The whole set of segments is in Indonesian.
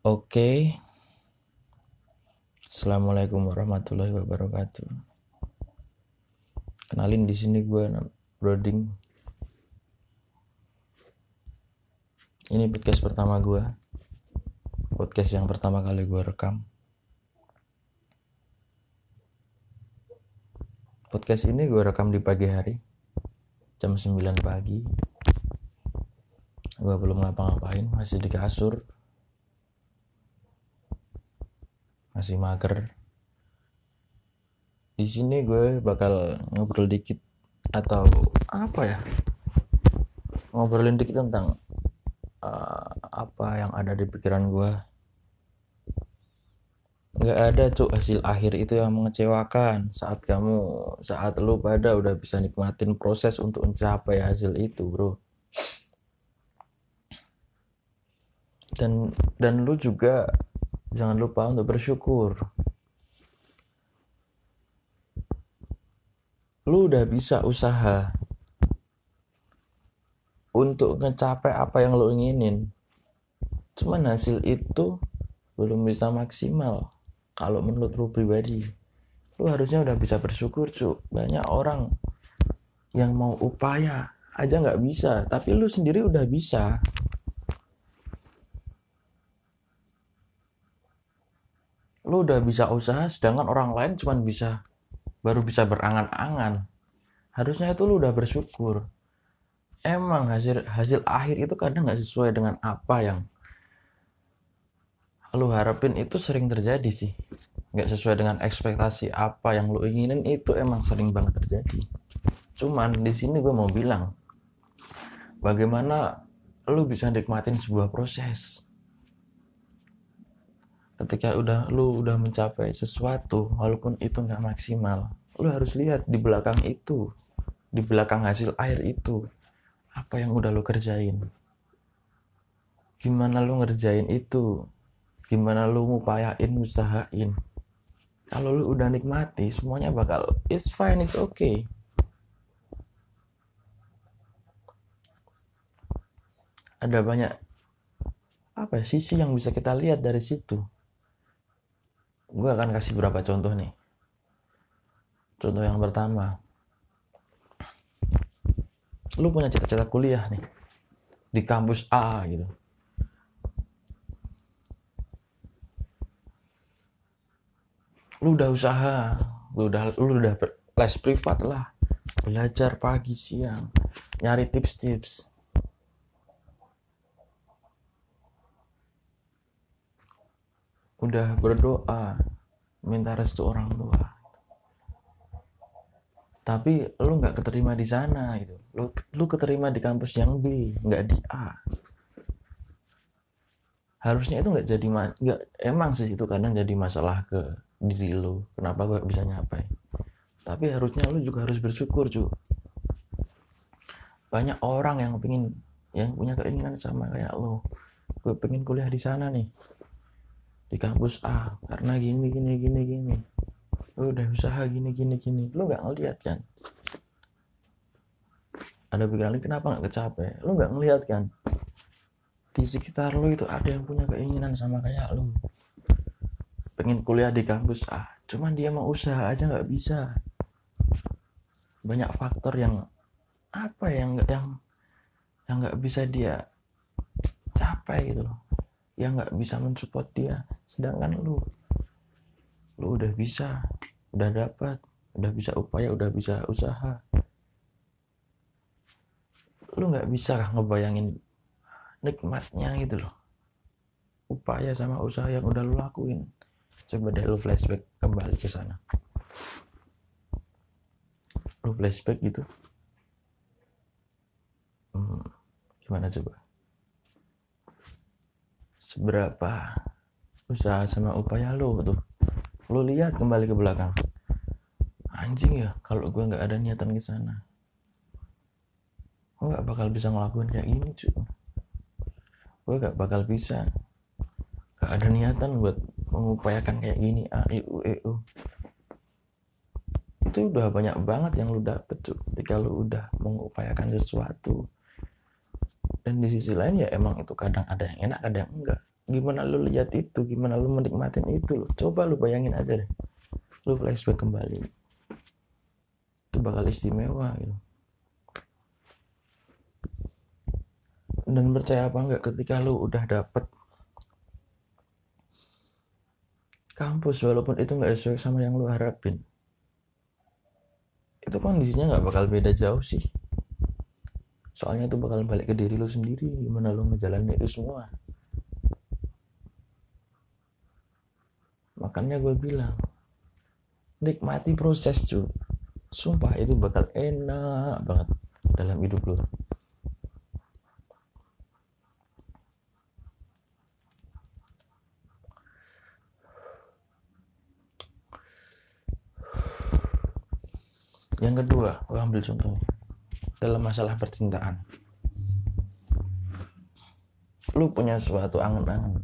Oke. Assalamualaikum warahmatullahi wabarakatuh. Kenalin di sini gue Broding. Ini podcast pertama gue. Podcast yang pertama kali gue rekam. Podcast ini gue rekam di pagi hari. Jam 9 pagi. Gue belum ngapa-ngapain, masih di kasur. Masih mager. Di sini gue bakal ngobrol dikit atau apa ya? Ngobrolin dikit tentang uh, apa yang ada di pikiran gue. Gak ada cuk hasil akhir itu yang mengecewakan saat kamu saat lu pada udah bisa nikmatin proses untuk mencapai hasil itu bro dan dan lu juga jangan lupa untuk bersyukur. Lu udah bisa usaha untuk ngecapai apa yang lu inginin. Cuman hasil itu belum bisa maksimal. Kalau menurut lu pribadi lu harusnya udah bisa bersyukur cu banyak orang yang mau upaya aja nggak bisa tapi lu sendiri udah bisa lu udah bisa usaha sedangkan orang lain cuman bisa baru bisa berangan-angan. Harusnya itu lu udah bersyukur. Emang hasil hasil akhir itu kadang nggak sesuai dengan apa yang lu harapin. Itu sering terjadi sih. Nggak sesuai dengan ekspektasi apa yang lu inginin itu emang sering banget terjadi. Cuman di sini gue mau bilang bagaimana lu bisa nikmatin sebuah proses ketika udah lu udah mencapai sesuatu walaupun itu nggak maksimal lu harus lihat di belakang itu di belakang hasil air itu apa yang udah lu kerjain. Gimana lu ngerjain itu? Gimana lu ngupayain usahain kalau lu udah nikmati semuanya bakal it's fine it's okay. Ada banyak apa ya, sisi yang bisa kita lihat dari situ gue akan kasih beberapa contoh nih? Contoh yang pertama. Lu punya cita-cita kuliah nih di kampus A gitu. Lu udah usaha lu udah lu udah les privat lah. Belajar pagi siang nyari tips-tips udah berdoa minta restu orang tua. Tapi lu nggak keterima di sana gitu. Lu lu keterima di kampus yang B nggak di A. Harusnya itu nggak jadi nggak emang sih itu kadang jadi masalah ke diri lu kenapa gue bisa nyapai. Tapi harusnya lu juga harus bersyukur cu banyak orang yang pengen yang punya keinginan sama kayak lo gue pengen kuliah di sana nih di kampus A karena gini gini gini gini. Lu udah usaha gini gini gini. Lu nggak ngeliat kan ada pikiran kenapa nggak kecapai? Lu nggak ngeliat kan? Di sekitar lu itu ada yang punya keinginan sama kayak lu. Pengen kuliah di kampus ah cuman dia mau usaha aja nggak bisa. Banyak faktor yang apa yang yang yang nggak bisa dia capai gitu loh yang nggak bisa mensupport dia. Sedangkan lu lu udah bisa udah dapat udah bisa upaya udah bisa usaha. Lu nggak bisa ngebayangin nikmatnya gitu loh. Upaya sama usaha yang udah lu lakuin. Coba deh lu flashback kembali ke sana. Lu flashback gitu. Hmm, gimana coba seberapa usaha sama upaya lu tuh lu lihat kembali ke belakang. Anjing ya kalau gue nggak ada niatan ke sana. Gue nggak bakal bisa ngelakuin kayak gini cuy gue gak bakal bisa. Gak ada niatan buat mengupayakan kayak gini. A i u e u. Itu udah banyak banget yang lu dapet cuy ketika lu udah mengupayakan sesuatu dan di sisi lain ya emang itu kadang ada yang enak kadang enggak. Gimana lu lihat itu? Gimana lu menikmatin itu? Lo coba lu bayangin aja deh. Lu flashback kembali. Itu bakal istimewa gitu. Dan percaya apa enggak ketika lu udah dapet kampus walaupun itu nggak sesuai sama yang lu harapin. Itu kondisinya nggak bakal beda jauh sih soalnya itu bakal balik ke diri lu sendiri gimana lu ngejalanin itu semua. Makanya gue bilang nikmati proses cuy sumpah itu bakal enak banget dalam hidup lo yang kedua gue ambil contohnya dalam masalah percintaan. Lu punya suatu angan-angan.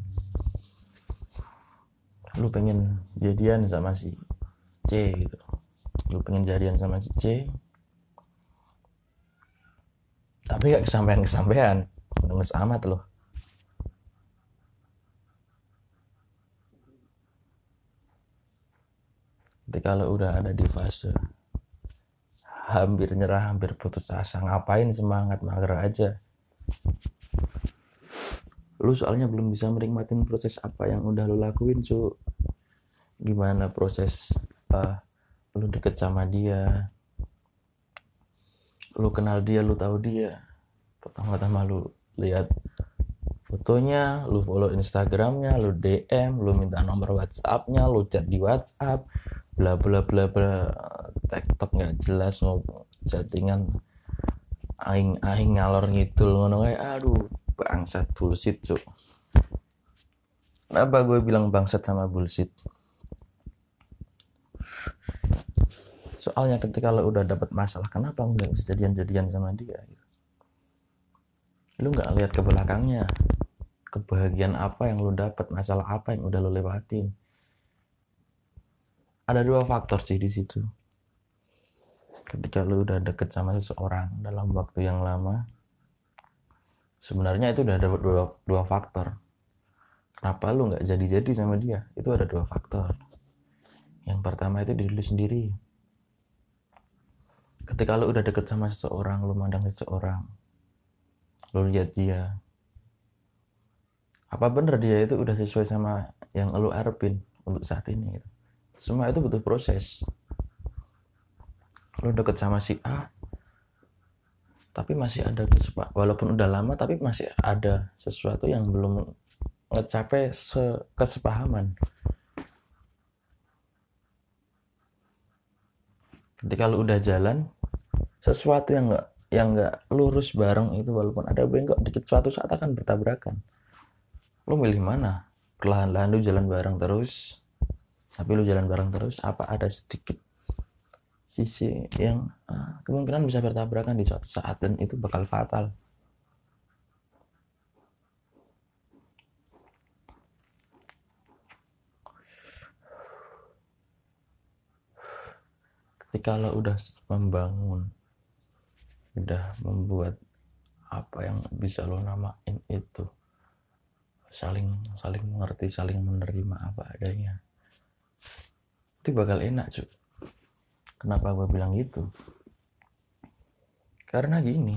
Lu pengen jadian sama si C gitu. Lu pengen jadian sama si C. Tapi gak kesampaian kesampaian ngeles amat loh ketika lo udah ada di fase hampir nyerah hampir putus asa. Ngapain semangat? Mager aja. Lu soalnya belum bisa menikmatin proses apa yang udah lu lakuin cu. Gimana proses uh, lu deket sama dia? Lu kenal dia lu tahu dia. Pertama-tama lu lihat fotonya lu follow instagramnya lu dm lu minta nomor whatsappnya lu chat di whatsapp bla bla bla bla. Tiktok nggak jelas mau chattingan aing aing ngalor ngidul ngono kayak aduh bangsat bullshit cuk. Kenapa gue bilang bangsat sama bullshit? Soalnya ketika lo udah dapat masalah kenapa nggak bisa jadian-jadian sama dia gitu. lu nggak lihat ke belakangnya kebahagiaan apa yang lo dapat masalah apa yang udah lo lewatin. Ada dua faktor sih di situ. Ketika lo udah deket sama seseorang dalam waktu yang lama sebenarnya itu udah ada dua, dua faktor. Kenapa lu nggak jadi-jadi sama dia? Itu ada dua faktor. Yang pertama itu diri lu sendiri. Ketika lu udah deket sama seseorang lu mandang seseorang lu lihat dia apa bener dia itu udah sesuai sama yang lu arepin untuk saat ini gitu. semua itu butuh proses. Lu deket sama si A tapi masih ada walaupun udah lama tapi masih ada sesuatu yang belum ngecapai kesepahaman. Ketika lu udah jalan sesuatu yang nggak yang nggak lurus bareng itu walaupun ada bengkok dikit suatu saat akan bertabrakan lu milih mana? Perlahan-lahan lu jalan bareng terus tapi lu jalan bareng terus apa ada sedikit sisi yang uh, kemungkinan bisa bertabrakan di suatu saat dan itu bakal fatal? Ketika lo udah membangun udah membuat apa yang bisa lo namain itu saling saling mengerti saling menerima apa adanya. Itu bakal enak cuy kenapa gue bilang gitu? Karena gini.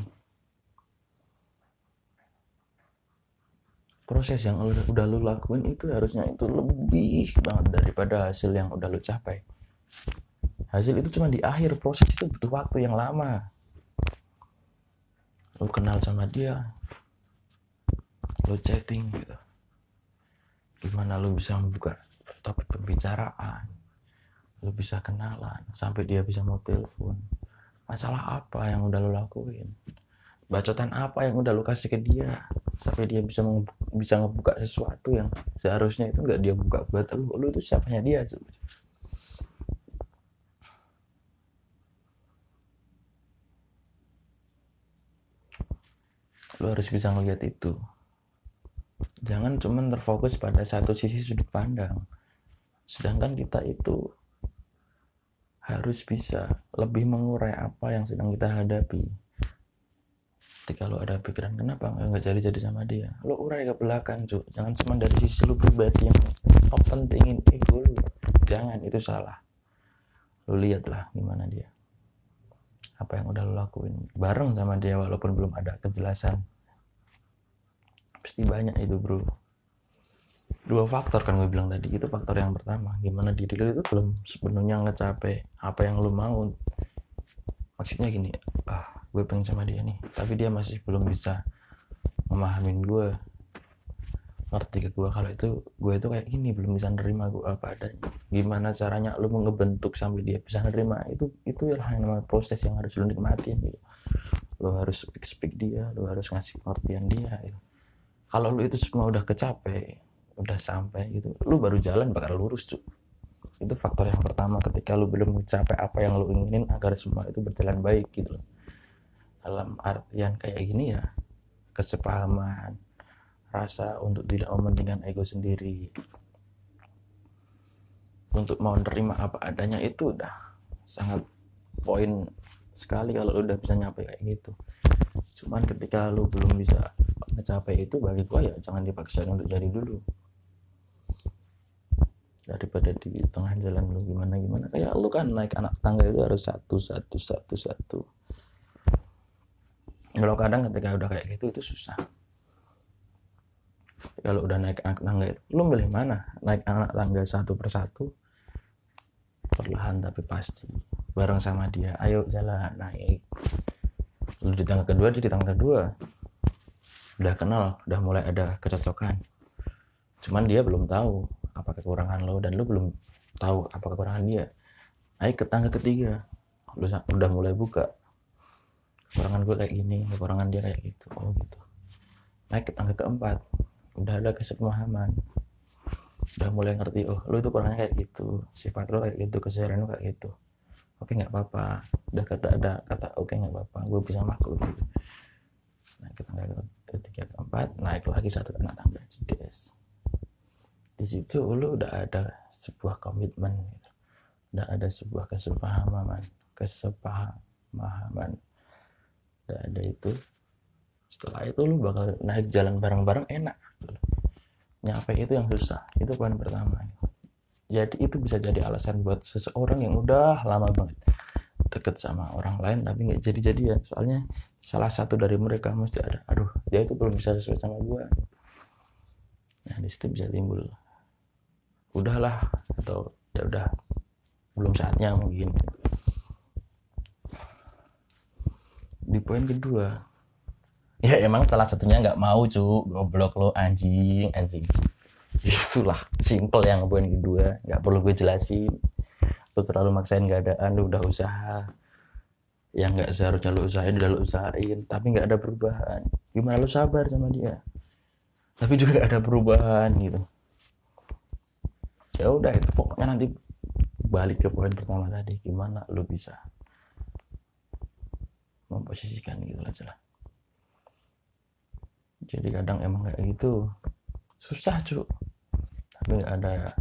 Proses yang udah, lu lakuin itu harusnya itu lebih banget daripada hasil yang udah lu capai. Hasil itu cuma di akhir proses itu butuh waktu yang lama. Lu kenal sama dia lu chatting gitu. Gimana lu bisa membuka topik pembicaraan? Lu bisa kenalan sampai dia bisa mau telepon. Masalah apa yang udah lu lakuin? Bacotan apa yang udah lu kasih ke dia sampai dia bisa bisa ngebuka sesuatu yang seharusnya itu nggak dia buka buat lu? Lu itu siapanya dia lo harus bisa ngeliat itu jangan cuma terfokus pada satu sisi sudut pandang. Sedangkan kita itu harus bisa lebih mengurai apa yang sedang kita hadapi. Ketika lo ada pikiran kenapa nggak jadi jadi sama dia? Lo urai ke belakang cuy jangan cuma dari sisi lo pribadi yang lo pentingin ego lo jangan itu salah. Lo lihatlah gimana dia. Apa yang udah lo lakuin. Bareng sama dia walaupun belum ada kejelasan pasti banyak itu bro. Dua faktor kan gue bilang tadi. Itu faktor yang pertama. Gimana diri lo itu belum sepenuhnya ngecapai apa yang lo mau. Maksudnya gini ah gue pengen sama dia nih. Tapi dia masih belum bisa memahamin gue. Ngerti ke gue kalau itu gue itu kayak gini belum bisa nerima gue apa adanya. Gimana caranya mau ngebentuk sampai dia bisa nerima? Itu itu yang namanya proses yang harus lu nikmatin gitu. Lu harus speak speak dia lu harus ngasih pengertian dia gitu. Kalau lu itu semua udah kecape udah sampai gitu lu baru jalan bakal lurus cuy itu faktor yang pertama ketika lu belum mencapai apa yang lu inginin agar semua itu berjalan baik gitu loh. Dalam artian kayak gini ya kesepahaman rasa untuk tidak mementingkan ego sendiri. Untuk mau nerima apa adanya itu udah sangat poin sekali kalau lu udah bisa nyampe kayak gitu. Cuman ketika lu belum bisa mencapai itu bagi gua ya jangan dipaksa untuk jadi dulu. Daripada di tengah jalan lu gimana gimana. Kayak lu kan naik anak tangga itu harus satu satu satu satu. Kalau kadang ketika udah kayak gitu itu susah. Kalau udah naik anak tangga itu lu milih mana? Naik anak tangga satu persatu? Perlahan tapi pasti. Bareng sama dia ayo jalan naik. Lu di tangga kedua dia di tangga kedua udah kenal udah mulai ada kecocokan. Cuman dia belum tahu apa kekurangan lo dan lu belum tahu apa kekurangan dia. Naik ke tangga ketiga. Lu udah mulai buka. Kekurangan gue kayak gini kekurangan dia kayak gitu. Oh gitu. Naik ke tangga keempat. Udah ada kesepemahaman udah mulai ngerti oh lu itu kurangnya kayak gitu. Sifat lo kayak gitu keseharian lo kayak gitu. Oke nggak apa-apa. Udah kata ada kata oke nggak apa-apa. Gue bisa maklum naik ke tangga ketiga keempat naik lagi satu kena tangga CDS di situ lu udah ada sebuah komitmen gitu. udah ada sebuah kesepahaman kesepahaman. Udah ada itu. Setelah itu lu bakal naik jalan bareng-bareng enak. Nyampe itu yang susah. Itu poin pertama. Jadi itu bisa jadi alasan buat seseorang yang udah lama banget deket sama orang lain tapi nggak jadi jadian soalnya salah satu dari mereka mesti ada aduh dia itu belum bisa sesuai sama gua. Nah di situ bisa timbul udahlah atau ya udah belum saatnya mungkin. Di poin kedua ya emang salah satunya nggak mau cu goblok lo anjing anjing. Itulah simple yang poin kedua nggak perlu gue jelasin lo terlalu maksain keadaan lo udah usaha. Yang nggak seharusnya lo usahain udah lo usahain. Tapi nggak ada perubahan. Gimana lo sabar sama dia? Tapi juga ada perubahan gitu. Ya udah itu pokoknya nanti balik ke poin pertama tadi. Gimana lo bisa memposisikan gitu aja lah jadi kadang emang kayak gitu. Susah cu tapi nggak ada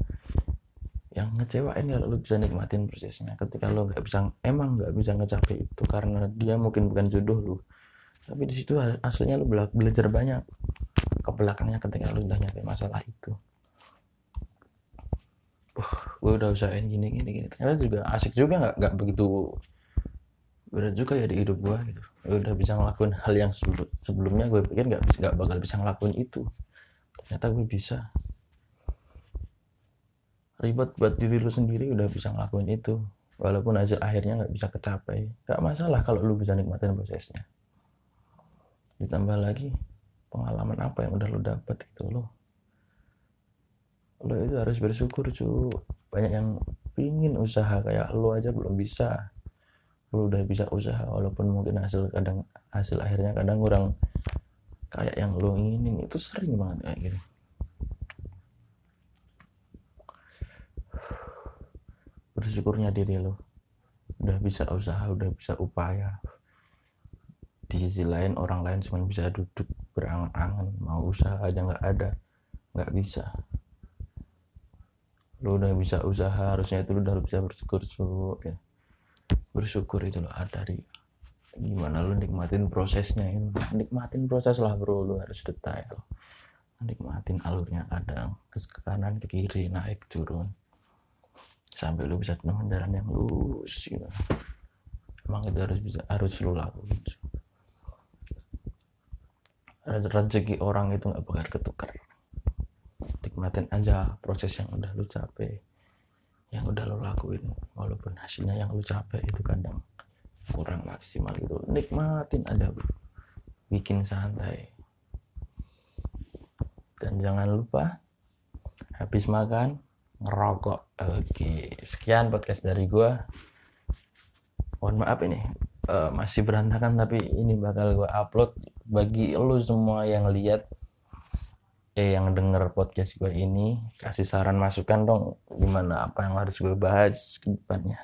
yang ngecewain kalau lu bisa nikmatin prosesnya ketika lu nggak bisa emang nggak bisa ngecapai itu karena dia mungkin bukan jodoh lu. Tapi di situ aslinya lu belajar banyak. Ke belakangnya ketika lu udah nyampe masalah itu. Uh, gue udah usahain gini gini gini. Ternyata juga asik juga nggak nggak begitu berat juga ya di hidup gue gitu. Ya udah bisa ngelakuin hal yang sebelumnya gue pikir nggak nggak bakal bisa ngelakuin itu. Ternyata gue bisa ribet buat diri lu sendiri udah bisa ngelakuin itu. Walaupun hasil akhirnya nggak bisa kecapai nggak masalah kalau lu bisa nikmatin prosesnya. Ditambah lagi pengalaman apa yang udah lu dapet itu lo lo itu harus bersyukur cu. Banyak yang pingin usaha kayak lo aja belum bisa. Lu udah bisa usaha walaupun mungkin hasil kadang hasil akhirnya kadang kurang kayak yang lu inginin. Itu sering banget kayak gitu bersyukurnya diri lo udah bisa usaha udah bisa upaya. Di sisi lain orang lain cuma bisa duduk berangan-angan. Mau usaha aja nggak ada nggak bisa. Lu udah bisa usaha harusnya itu lu udah bisa bersyukur ya. Bersyukur itu loh dari gimana lu nikmatin prosesnya ini nikmatin proses lah bro. Lu harus detail. Nikmatin alurnya kadang ke kanan ke kiri naik turun sampai lu bisa jalan yang lurus gitu. emang itu harus bisa harus lu lakuin rezeki orang itu nggak bakal ketukar. Nikmatin aja proses yang udah lu capek yang udah lo lakuin. Walaupun hasilnya yang lu capek itu kadang kurang maksimal gitu. Nikmatin aja bro bikin santai. Dan jangan lupa habis makan ngerokok. Oke sekian podcast dari gua. Mohon maaf ini uh, masih berantakan tapi ini bakal gua upload bagi lo semua yang lihat eh yang denger podcast gue ini. Kasih saran masukan dong gimana apa yang harus gue bahas ke depannya.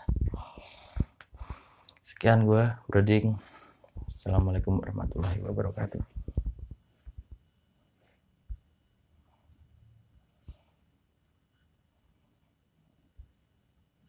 Sekian gue Broding. Assalamualaikum warahmatullahi wabarakatuh